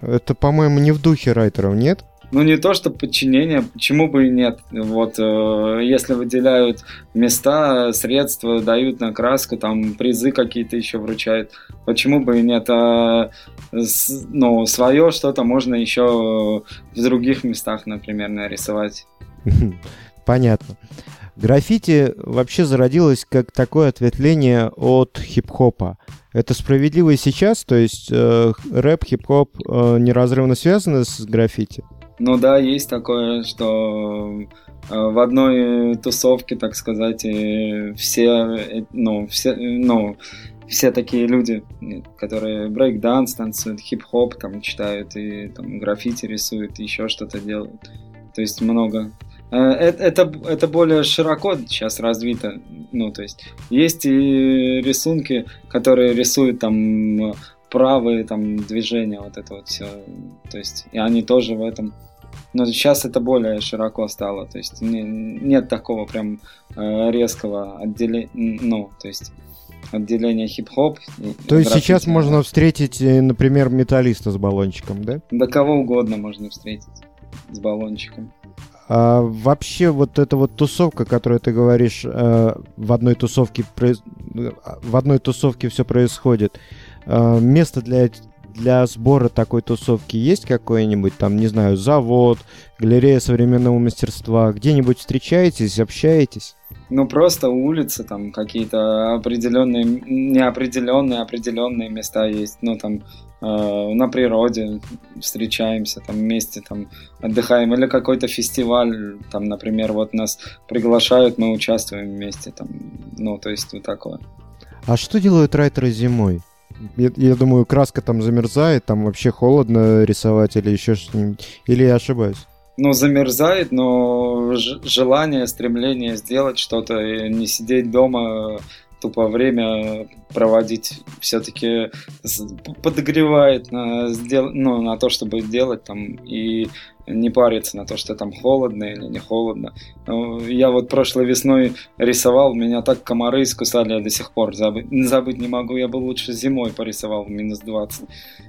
Это, по-моему, не в духе райтеров, нет? Ну, не то, что подчинение, почему бы и нет. Вот, э, если выделяют места, средства, дают на краску, там, призы какие-то еще вручают, почему бы и нет. А, с, ну, свое что-то можно еще в других местах, например, нарисовать. (laughs) Понятно. Граффити вообще зародилось как такое ответвление от хип-хопа. Это справедливо и сейчас, то есть э, рэп, хип-хоп э, неразрывно связаны с граффити? Ну да, есть такое, что э, в одной тусовке, так сказать, все, э, ну, все, ну, все такие люди, которые брейк-данс танцуют, хип-хоп там читают и там граффити рисуют, еще что-то делают. То есть много это, это более широко сейчас развито. Ну, то есть есть и рисунки, которые рисуют там правые там движения, вот это вот все. То есть и они тоже в этом. Но сейчас это более широко стало. То есть не, нет такого прям э, резкого отделения. Ну, то есть отделения хип-хоп. То есть сейчас можно встретить, э, например, металлиста с баллончиком, да? Да кого угодно можно встретить с баллончиком. А, вообще вот эта вот тусовка, которую ты говоришь, а, в одной тусовке в одной тусовке все происходит. А, место для для сбора такой тусовки есть какой-нибудь там, не знаю, завод, галерея современного мастерства? Где-нибудь встречаетесь, общаетесь? Ну, просто улицы, там какие-то определенные, неопределенные, определенные места есть. Ну, там э, на природе встречаемся, там вместе там отдыхаем. Или какой-то фестиваль, там, например, вот нас приглашают, мы участвуем вместе. Там, ну, то есть вот такое. А что делают райтеры зимой? Я, я думаю, краска там замерзает, там вообще холодно рисовать или еще что-нибудь. Или я ошибаюсь? ну, замерзает, но желание, стремление сделать что-то не сидеть дома тупо время проводить все-таки подогревает на, сдел... ну, на то, чтобы делать там и не париться на то, что там холодно или не холодно. Ну, я вот прошлой весной рисовал, меня так комары искусали, я до сих пор забыть, забыть не могу. Я бы лучше зимой порисовал в минус 20,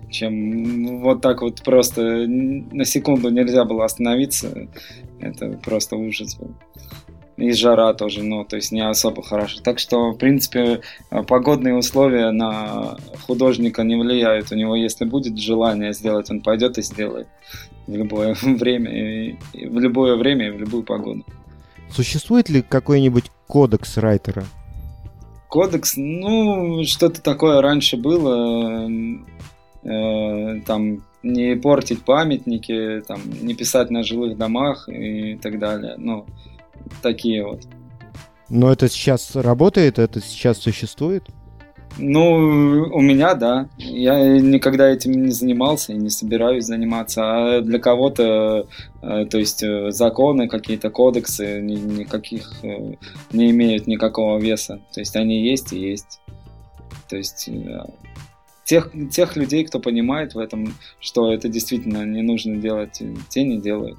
чем вот так вот просто на секунду нельзя было остановиться. Это просто ужас был и жара тоже, ну, то есть не особо хорошо. Так что, в принципе, погодные условия на художника не влияют. У него, если будет желание сделать, он пойдет и сделает в любое (laughs) время, и, в любое время и в любую погоду. Существует ли какой-нибудь кодекс райтера? Кодекс, ну, что-то такое раньше было. Э, там не портить памятники, там, не писать на жилых домах и так далее. Ну, такие вот. Но это сейчас работает, это сейчас существует? Ну, у меня, да. Я никогда этим не занимался и не собираюсь заниматься. А для кого-то, э, то есть э, законы, какие-то кодексы никаких э, не имеют никакого веса. То есть они есть и есть. То есть тех, тех людей, кто понимает в этом, что это действительно не нужно делать, те не делают.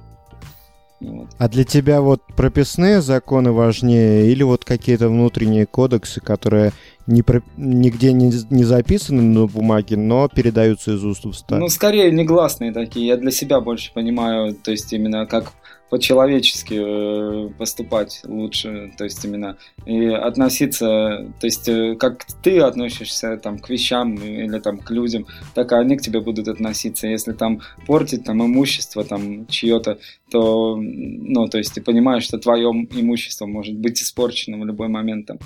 Вот. А для тебя вот прописные законы важнее или вот какие-то внутренние кодексы, которые не про... нигде не, не записаны на бумаге, но передаются из уст в уста? Ну, скорее негласные такие. Я для себя больше понимаю, то есть именно как по-человечески э, поступать лучше, то есть именно и относиться, то есть э, как ты относишься там к вещам или там к людям, так и они к тебе будут относиться. Если там портить там имущество там чье-то, то, ну, то есть ты понимаешь, что твое имущество может быть испорчено в любой момент там.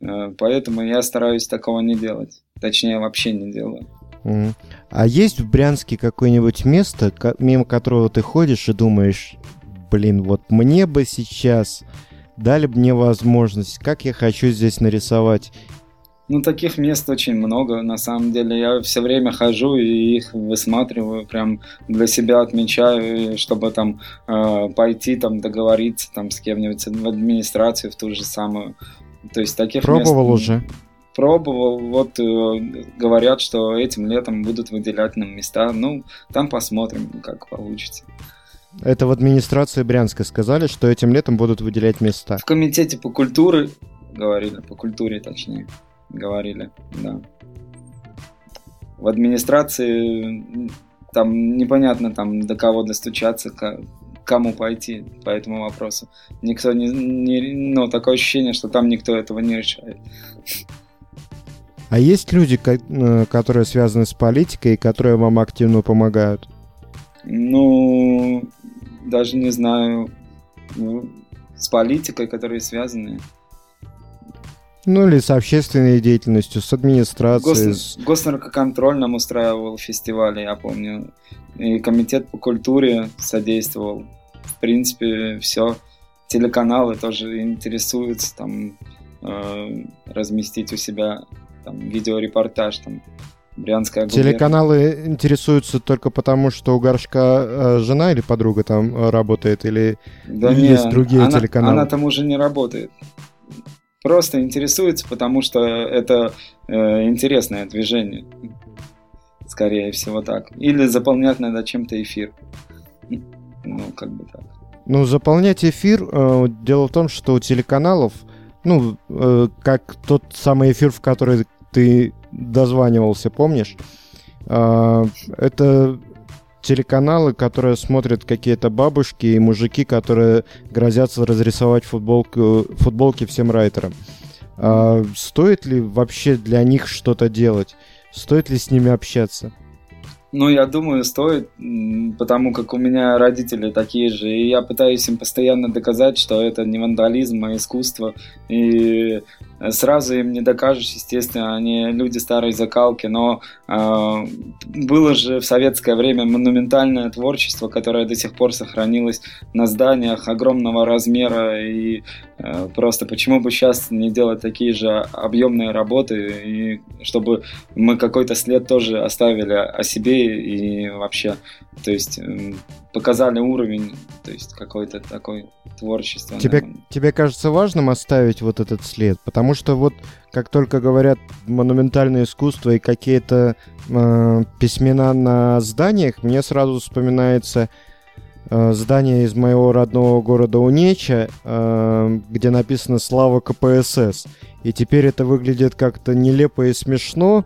Э, поэтому я стараюсь такого не делать. Точнее, вообще не делаю. А есть в Брянске какое-нибудь место, мимо которого ты ходишь и думаешь, блин, вот мне бы сейчас дали бы мне возможность, как я хочу здесь нарисовать. Ну, таких мест очень много, на самом деле. Я все время хожу и их высматриваю, прям для себя отмечаю, чтобы там э, пойти, там договориться там с кем-нибудь в администрацию, в ту же самую. То есть таких Пробовал мест... уже? Пробовал, вот э, говорят, что этим летом будут выделять нам места. Ну, там посмотрим, как получится. Это в администрации Брянска сказали, что этим летом будут выделять места. В комитете по культуре говорили, по культуре точнее, говорили, да. В администрации там непонятно там до кого достучаться, к кому пойти по этому вопросу. Никто не, не ну такое ощущение, что там никто этого не решает. А есть люди, э, которые связаны с политикой и которые вам активно помогают? Ну, даже не знаю. Ну, с политикой, которые связаны. Ну или с общественной деятельностью, с администрацией. Гос. Госнаркоконтроль нам устраивал фестивали, я помню. И комитет по культуре содействовал. В принципе, все. Телеканалы тоже интересуются там э, разместить у себя там видеорепортаж там Брянская губерния. Телеканалы интересуются только потому, что у Горшка э, жена или подруга там работает, или да есть другие она, телеканалы? Она там уже не работает. Просто интересуется, потому что это э, интересное движение. Скорее всего так. Или заполнять надо чем-то эфир. Ну, как бы так. Ну, заполнять эфир, э, дело в том, что у телеканалов, ну, э, как тот самый эфир, в который ты дозванивался, помнишь? А, это телеканалы, которые смотрят какие-то бабушки и мужики, которые грозятся разрисовать футболку, футболки всем райтерам. А, стоит ли вообще для них что-то делать? Стоит ли с ними общаться? Ну, я думаю, стоит, потому как у меня родители такие же, и я пытаюсь им постоянно доказать, что это не вандализм, а искусство. И сразу им не докажешь, естественно, они люди старой закалки, но э, было же в советское время монументальное творчество, которое до сих пор сохранилось на зданиях огромного размера, и э, просто почему бы сейчас не делать такие же объемные работы, и чтобы мы какой-то след тоже оставили о себе и вообще, то есть показали уровень, то есть какой-то такой творчество. Тебе, тебе кажется важным оставить вот этот след? Потому что вот как только говорят монументальное искусство и какие-то э, письмена на зданиях, мне сразу вспоминается э, здание из моего родного города Унеча, э, где написано «Слава КПСС». И теперь это выглядит как-то нелепо и смешно,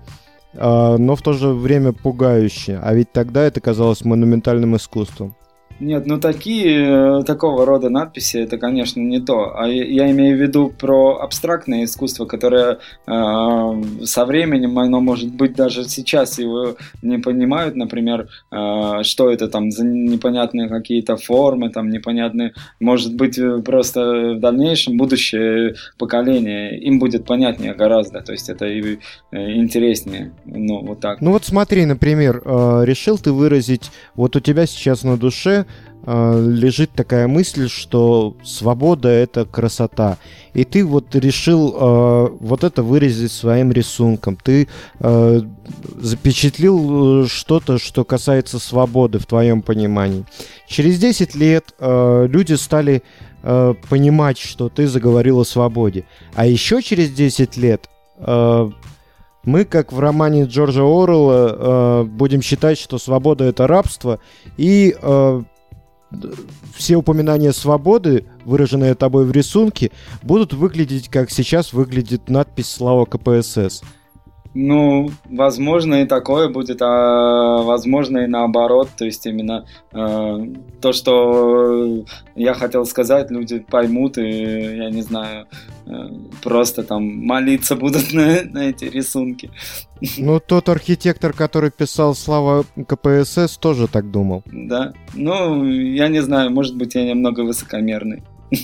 а, но в то же время пугающе. А ведь тогда это казалось монументальным искусством. Нет, ну такие, э, такого рода надписи, это, конечно, не то. А я имею в виду про абстрактное искусство, которое э, со временем, оно может быть даже сейчас его не понимают, например, э, что это там за непонятные какие-то формы, там непонятные, может быть, э, просто в дальнейшем будущее поколение, им будет понятнее гораздо, то есть это и э, интереснее, ну вот так. Ну вот смотри, например, решил ты выразить, вот у тебя сейчас на душе лежит такая мысль, что свобода это красота. И ты вот решил э, вот это выразить своим рисунком. Ты э, запечатлил что-то, что касается свободы в твоем понимании. Через 10 лет э, люди стали э, понимать, что ты заговорил о свободе. А еще через 10 лет э, мы, как в романе Джорджа Оруэлла, э, будем считать, что свобода это рабство, и э, все упоминания свободы, выраженные тобой в рисунке, будут выглядеть, как сейчас выглядит надпись «Слава КПСС». Ну, возможно и такое будет, а возможно и наоборот. То есть именно э, то, что я хотел сказать, люди поймут и, я не знаю, э, просто там молиться будут (laughs) на, на эти рисунки. Ну, тот архитектор, который писал «Слава КПСС», тоже так думал. Да. Ну, я не знаю, может быть, я немного высокомерный. (laughs)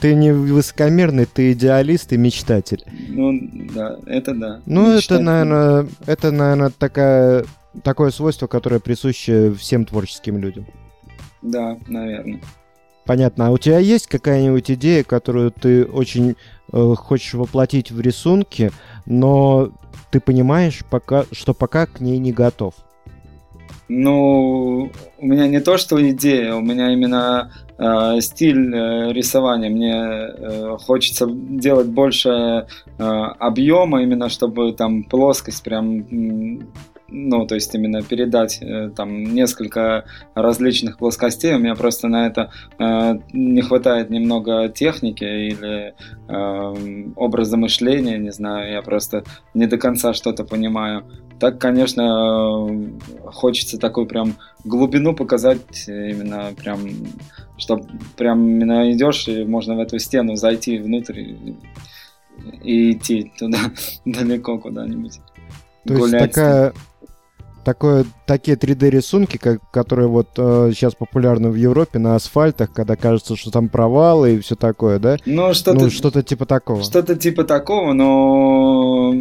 Ты не высокомерный, ты идеалист и мечтатель. Ну, да, это да. Ну, это, наверное, это, наверное, такая, такое свойство, которое присуще всем творческим людям. Да, наверное. Понятно. А у тебя есть какая-нибудь идея, которую ты очень э, хочешь воплотить в рисунке, но ты понимаешь, пока, что пока к ней не готов? Ну, у меня не то, что идея, у меня именно стиль э, рисования. Мне э, хочется делать больше э, объема, именно чтобы там плоскость прям ну, то есть именно передать э, там несколько различных плоскостей. У меня просто на это э, не хватает немного техники или э, образа мышления, не знаю, я просто не до конца что-то понимаю. Так, конечно, хочется такую прям глубину показать, именно прям, чтобы прям именно идешь и можно в эту стену зайти внутрь и, и идти туда (laughs) далеко куда-нибудь. То гулять. есть такая такое, такие 3D-рисунки, как, которые вот э, сейчас популярны в Европе на асфальтах, когда кажется, что там провалы и все такое, да? Ну, что-то, ну, что-то типа такого. Что-то типа такого, но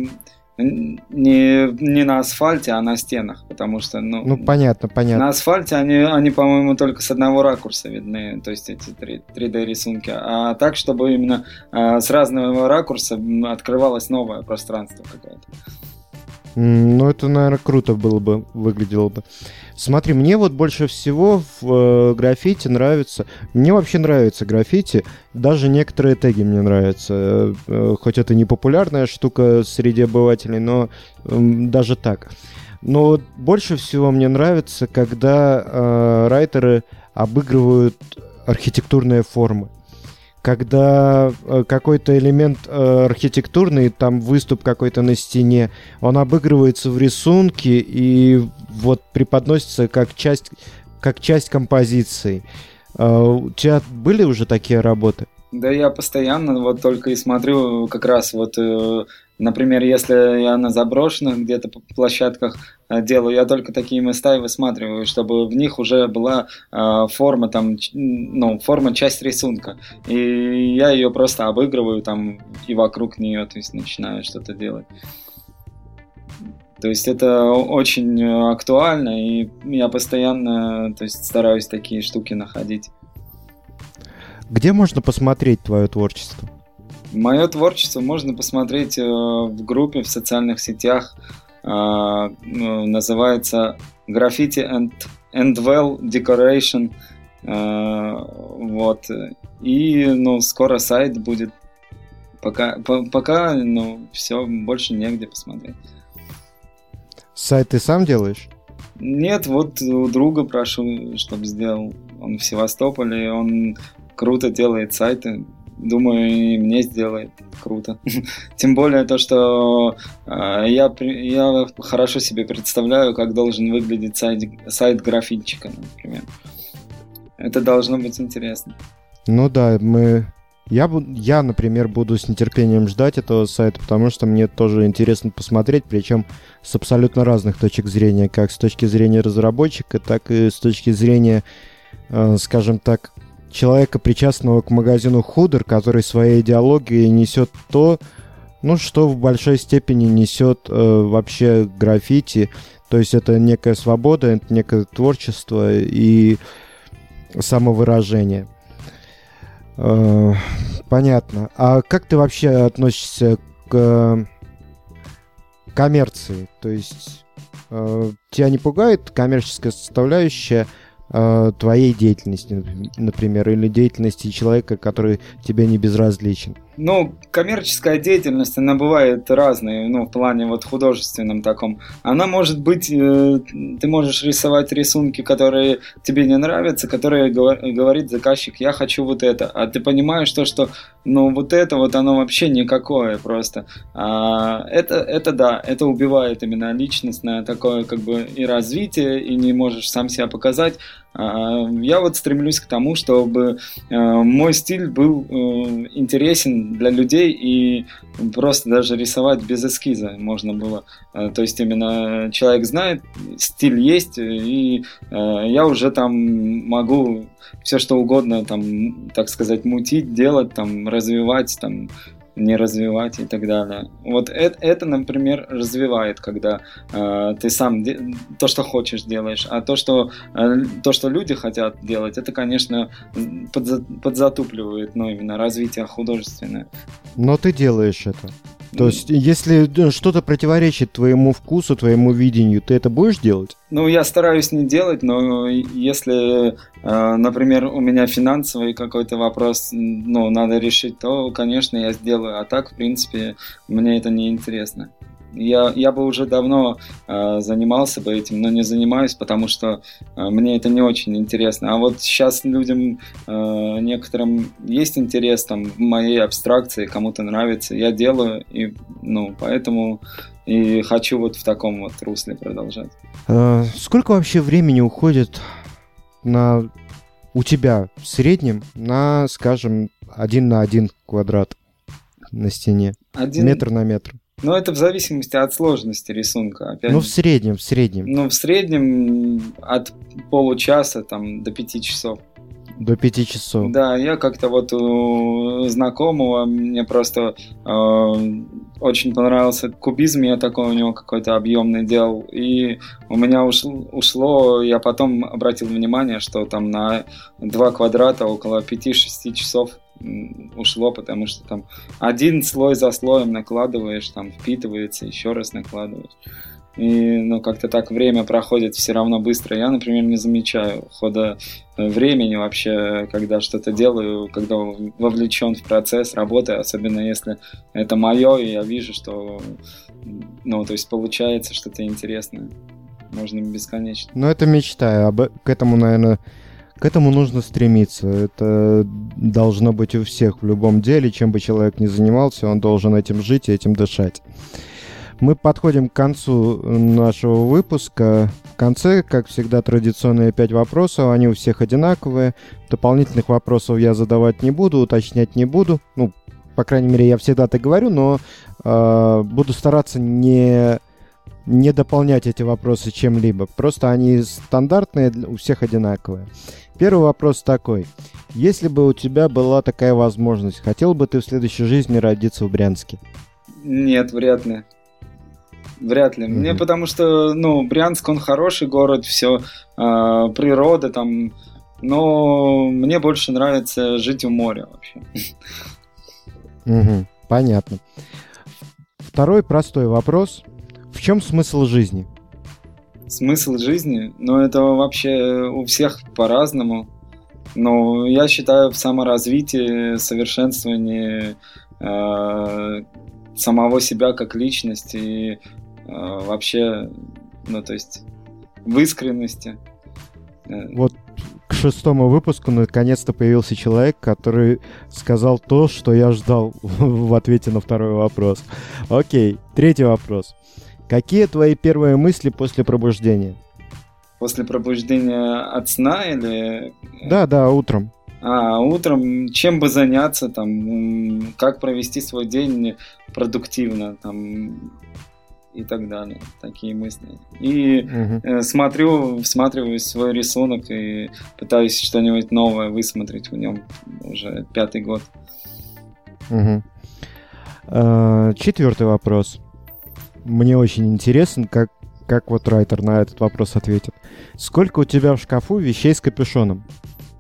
не, не на асфальте, а на стенах, потому что, ну... Ну, понятно, понятно. На асфальте они, они по-моему, только с одного ракурса видны, то есть эти 3D-рисунки, а так, чтобы именно э, с разного ракурса открывалось новое пространство какое-то. Ну, это, наверное, круто было бы, выглядело бы. Смотри, мне вот больше всего в э, граффити нравится... Мне вообще нравится граффити. Даже некоторые теги мне нравятся. Э, э, хоть это не популярная штука среди обывателей, но э, даже так. Но больше всего мне нравится, когда э, райтеры обыгрывают архитектурные формы когда э, какой-то элемент э, архитектурный, там выступ какой-то на стене, он обыгрывается в рисунке и вот преподносится как часть, как часть композиции. Э, у тебя были уже такие работы? Да я постоянно вот только и смотрю как раз вот Например, если я на заброшенных где-то площадках э, делаю, я только такие места и высматриваю, чтобы в них уже была э, форма, там, ну, форма, часть рисунка. И я ее просто обыгрываю там и вокруг нее, то есть начинаю что-то делать. То есть это очень актуально, и я постоянно то есть, стараюсь такие штуки находить. Где можно посмотреть твое творчество? Мое творчество можно посмотреть э, в группе в социальных сетях. Э, ну, называется Graffiti and, and Well Decoration. Вот. И ну, скоро сайт будет. Пока, по, пока ну, все, больше негде посмотреть. Сайт ты сам делаешь? Нет, вот у друга прошу, чтобы сделал. Он в Севастополе, он круто делает сайты думаю, и мне сделает круто. (laughs) Тем более то, что э, я, я хорошо себе представляю, как должен выглядеть сайт, сайт графитчика, например. Это должно быть интересно. Ну да, мы... Я, я, например, буду с нетерпением ждать этого сайта, потому что мне тоже интересно посмотреть, причем с абсолютно разных точек зрения, как с точки зрения разработчика, так и с точки зрения, э, скажем так, человека, причастного к магазину Худер, который своей идеологией несет то, ну, что в большой степени несет э, вообще граффити. То есть это некая свобода, это некое творчество и самовыражение. Э, понятно. А как ты вообще относишься к э, коммерции? То есть э, тебя не пугает коммерческая составляющая? Э, твоей деятельности, например, или деятельности человека, который тебе не безразличен? Ну, коммерческая деятельность, она бывает разной, ну, в плане вот художественном таком. Она может быть, э, ты можешь рисовать рисунки, которые тебе не нравятся, которые говорит заказчик, я хочу вот это. А ты понимаешь то, что, ну, вот это вот оно вообще никакое просто. А, это, это да, это убивает именно личностное такое как бы и развитие, и не можешь сам себя показать. А, я вот стремлюсь к тому, чтобы э, мой стиль был э, интересен для людей и просто даже рисовать без эскиза можно было. Э, то есть именно человек знает, стиль есть, и я уже там могу все что угодно, там, так сказать, мутить, делать, там, развивать, там, не развивать и так далее. Вот это, это например, развивает, когда э, ты сам де- то, что хочешь, делаешь, а то, что э, то, что люди хотят делать, это, конечно, подза- подзатупливает, ну, именно развитие художественное. Но ты делаешь это. То есть, если что-то противоречит твоему вкусу, твоему видению, ты это будешь делать? Ну, я стараюсь не делать, но если, э, например, у меня финансовый какой-то вопрос, ну, надо решить, то, конечно, я сделаю. А так, в принципе, мне это не интересно. Я, я бы уже давно э, занимался бы этим, но не занимаюсь, потому что э, мне это не очень интересно. А вот сейчас людям, э, некоторым есть интерес там в моей абстракции, кому-то нравится, я делаю, и ну поэтому и хочу вот в таком вот русле продолжать. Э, сколько вообще времени уходит на у тебя в среднем на, скажем, один на один квадрат на стене? Один... Метр на метр. Ну, это в зависимости от сложности рисунка. Опять ну, в среднем, в среднем. Ну, в среднем от получаса там, до пяти часов. До пяти часов. Да, я как-то вот у знакомого, мне просто э, очень понравился кубизм, я такой у него какой-то объемный делал, и у меня ушло, ушло, я потом обратил внимание, что там на два квадрата около 5-6 часов ушло, потому что там один слой за слоем накладываешь, там впитывается, еще раз накладываешь. И, ну, как-то так время проходит все равно быстро. Я, например, не замечаю хода э, времени вообще, когда что-то делаю, когда вовлечен в процесс работы, особенно если это мое, и я вижу, что, ну, то есть получается что-то интересное. Можно бесконечно. Ну, это мечта. Об... К этому, наверное, к этому нужно стремиться. Это должно быть у всех в любом деле. Чем бы человек ни занимался, он должен этим жить и этим дышать. Мы подходим к концу нашего выпуска. В конце, как всегда, традиционные пять вопросов. Они у всех одинаковые. Дополнительных вопросов я задавать не буду, уточнять не буду. Ну, по крайней мере, я всегда так говорю, но э, буду стараться не, не дополнять эти вопросы чем-либо. Просто они стандартные, у всех одинаковые. Первый вопрос такой. Если бы у тебя была такая возможность, хотел бы ты в следующей жизни родиться в Брянске? Нет, вряд ли. Вряд ли. Mm-hmm. Мне потому что, ну, Брянск, он хороший город, все, э, а, природа там, но мне больше нравится жить у моря вообще. Угу, понятно. Второй простой вопрос. В чем смысл жизни? Смысл жизни? Ну, это вообще у всех по-разному. Но я считаю в саморазвитии, совершенствовании э, самого себя как личности Э, вообще, ну, то есть в искренности. Э, вот к шестому выпуску наконец-то появился человек, который сказал то, что я ждал (laughs) в ответе на второй вопрос. Окей, третий вопрос. Какие твои первые мысли после пробуждения? После пробуждения от сна или... Да, да, утром. А, утром чем бы заняться, там, как провести свой день продуктивно, там, и так далее. Такие мысли. И угу. э, смотрю, всматриваюсь в свой рисунок и пытаюсь что-нибудь новое высмотреть в нем уже пятый год. Угу. четвертый вопрос. Мне очень интересен, как, как вот Райтер на этот вопрос ответит. Сколько у тебя в шкафу вещей с капюшоном?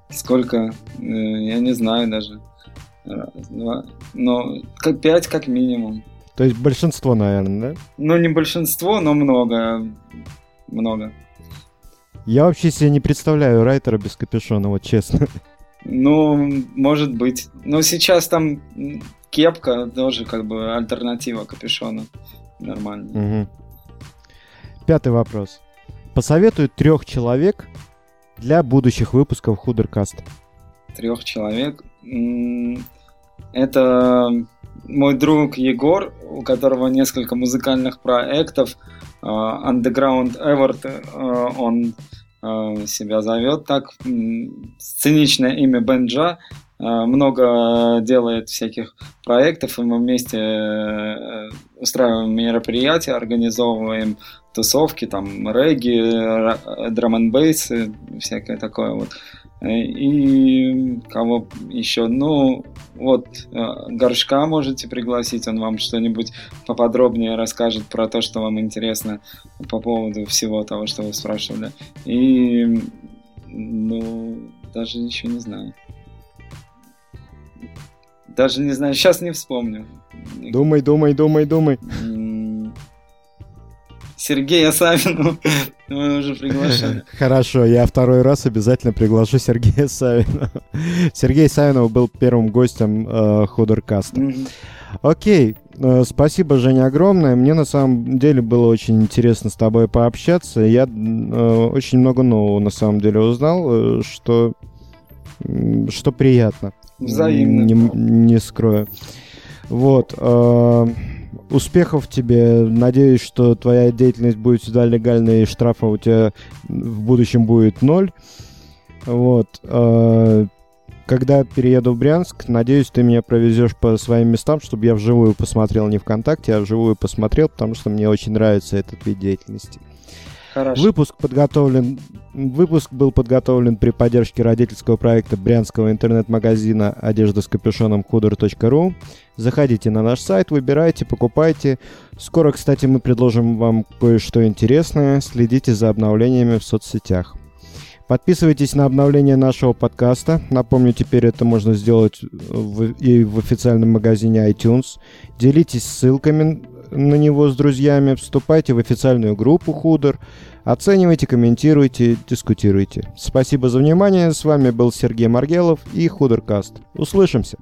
Сколько? Э, я не знаю даже. Раз, два. Но как пять как минимум. То есть большинство, наверное, да? Ну, не большинство, но много. Много. Я вообще себе не представляю райтера без капюшона, вот честно. Ну, может быть. Но сейчас там кепка тоже как бы альтернатива капюшона. Нормально. Угу. Пятый вопрос. Посоветуй трех человек для будущих выпусков Худеркаста. Трех человек? Это мой друг Егор, у которого несколько музыкальных проектов, э, Underground Эверт, э, он э, себя зовет так, сценичное имя Бенджа, много делает всяких проектов, и мы вместе устраиваем мероприятия, организовываем тусовки, там регги, драм н всякое такое вот. И кого еще? Ну, вот э, Горшка можете пригласить, он вам что-нибудь поподробнее расскажет про то, что вам интересно по поводу всего того, что вы спрашивали. И, ну, даже еще не знаю. Даже не знаю, сейчас не вспомню. Думай, думай, думай, думай. Сергея Савину (laughs) мы уже приглашали. (laughs) Хорошо, я второй раз обязательно приглашу Сергея Савина. (laughs) Сергей Савинов был первым гостем э. Окей, э, спасибо, Женя, огромное. Мне на самом деле было очень интересно с тобой пообщаться. Я э, очень много нового на самом деле узнал, э, что, что приятно. Взаимно. Не, не скрою. Вот. Э, успехов тебе. Надеюсь, что твоя деятельность будет всегда легальной, и штрафа у тебя в будущем будет ноль. Вот. Э, когда перееду в Брянск, надеюсь, ты меня провезешь по своим местам, чтобы я вживую посмотрел не ВКонтакте, а вживую посмотрел, потому что мне очень нравится этот вид деятельности. Хорошо. Выпуск подготовлен. Выпуск был подготовлен при поддержке родительского проекта брянского интернет-магазина одежда с капюшоном худор.ру. Заходите на наш сайт, выбирайте, покупайте. Скоро, кстати, мы предложим вам кое-что интересное. Следите за обновлениями в соцсетях. Подписывайтесь на обновление нашего подкаста. Напомню, теперь это можно сделать в, и в официальном магазине iTunes. Делитесь ссылками на него с друзьями, вступайте в официальную группу Худер, оценивайте, комментируйте, дискутируйте. Спасибо за внимание. С вами был Сергей Маргелов и Худеркаст. Услышимся!